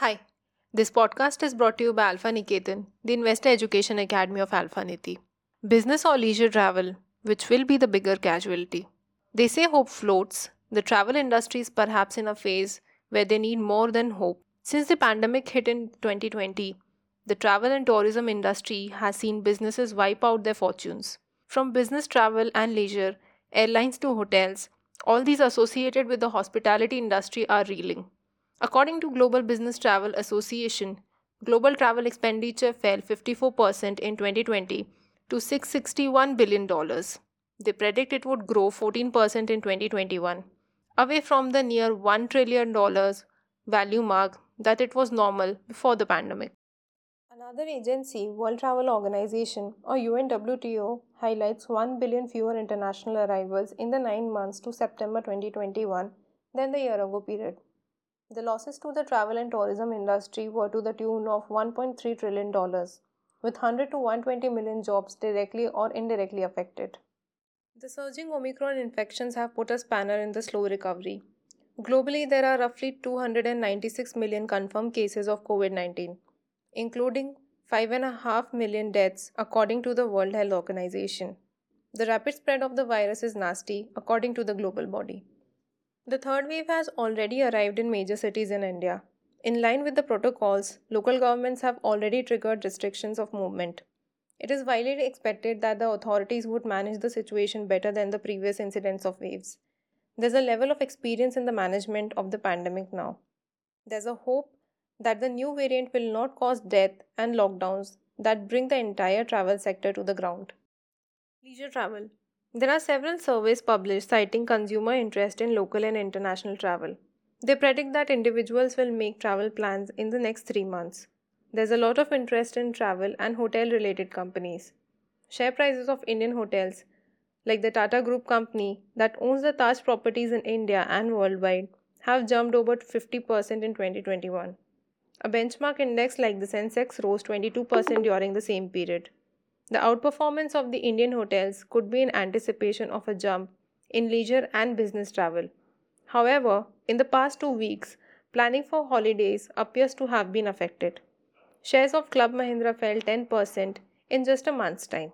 Hi, this podcast is brought to you by Alpha Niketan, the Investor Education Academy of Alpha Niti. Business or leisure travel, which will be the bigger casualty? They say hope floats. The travel industry is perhaps in a phase where they need more than hope. Since the pandemic hit in 2020, the travel and tourism industry has seen businesses wipe out their fortunes. From business travel and leisure, airlines to hotels, all these associated with the hospitality industry are reeling. According to Global Business Travel Association, global travel expenditure fell 54% in 2020 to $661 billion. They predict it would grow 14% in 2021, away from the near $1 trillion value mark that it was normal before the pandemic. Another agency, World Travel Organization or UNWTO, highlights 1 billion fewer international arrivals in the 9 months to September 2021 than the year ago period. The losses to the travel and tourism industry were to the tune of $1.3 trillion, with 100 to 120 million jobs directly or indirectly affected. The surging Omicron infections have put a spanner in the slow recovery. Globally, there are roughly 296 million confirmed cases of COVID 19 including 5.5 million deaths, according to the World Health Organization. The rapid spread of the virus is nasty, according to the global body. The third wave has already arrived in major cities in India. In line with the protocols, local governments have already triggered restrictions of movement. It is widely expected that the authorities would manage the situation better than the previous incidents of waves. There's a level of experience in the management of the pandemic now. There's a hope that the new variant will not cause death and lockdowns that bring the entire travel sector to the ground. Leisure travel. There are several surveys published citing consumer interest in local and international travel. They predict that individuals will make travel plans in the next three months. There's a lot of interest in travel and hotel related companies. Share prices of Indian hotels, like the Tata Group company that owns the Taj properties in India and worldwide, have jumped over 50% in 2021. A benchmark index like the Sensex rose 22% during the same period. The outperformance of the Indian hotels could be in anticipation of a jump in leisure and business travel. However, in the past two weeks, planning for holidays appears to have been affected. Shares of Club Mahindra fell 10% in just a month's time.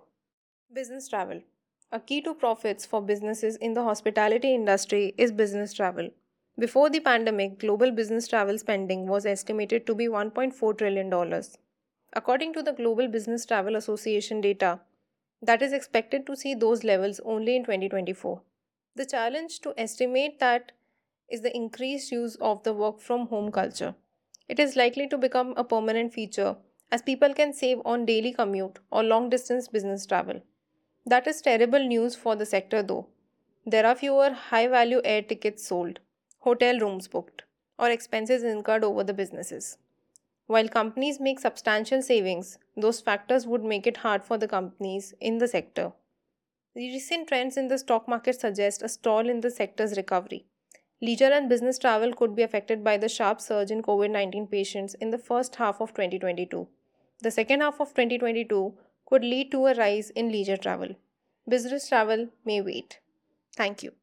Business travel. A key to profits for businesses in the hospitality industry is business travel. Before the pandemic, global business travel spending was estimated to be $1.4 trillion. According to the Global Business Travel Association data, that is expected to see those levels only in 2024. The challenge to estimate that is the increased use of the work from home culture. It is likely to become a permanent feature as people can save on daily commute or long distance business travel. That is terrible news for the sector though. There are fewer high value air tickets sold hotel rooms booked, or expenses incurred over the businesses. While companies make substantial savings, those factors would make it hard for the companies in the sector. The recent trends in the stock market suggest a stall in the sector's recovery. Leisure and business travel could be affected by the sharp surge in COVID 19 patients in the first half of 2022. The second half of 2022 could lead to a rise in leisure travel. Business travel may wait. Thank you.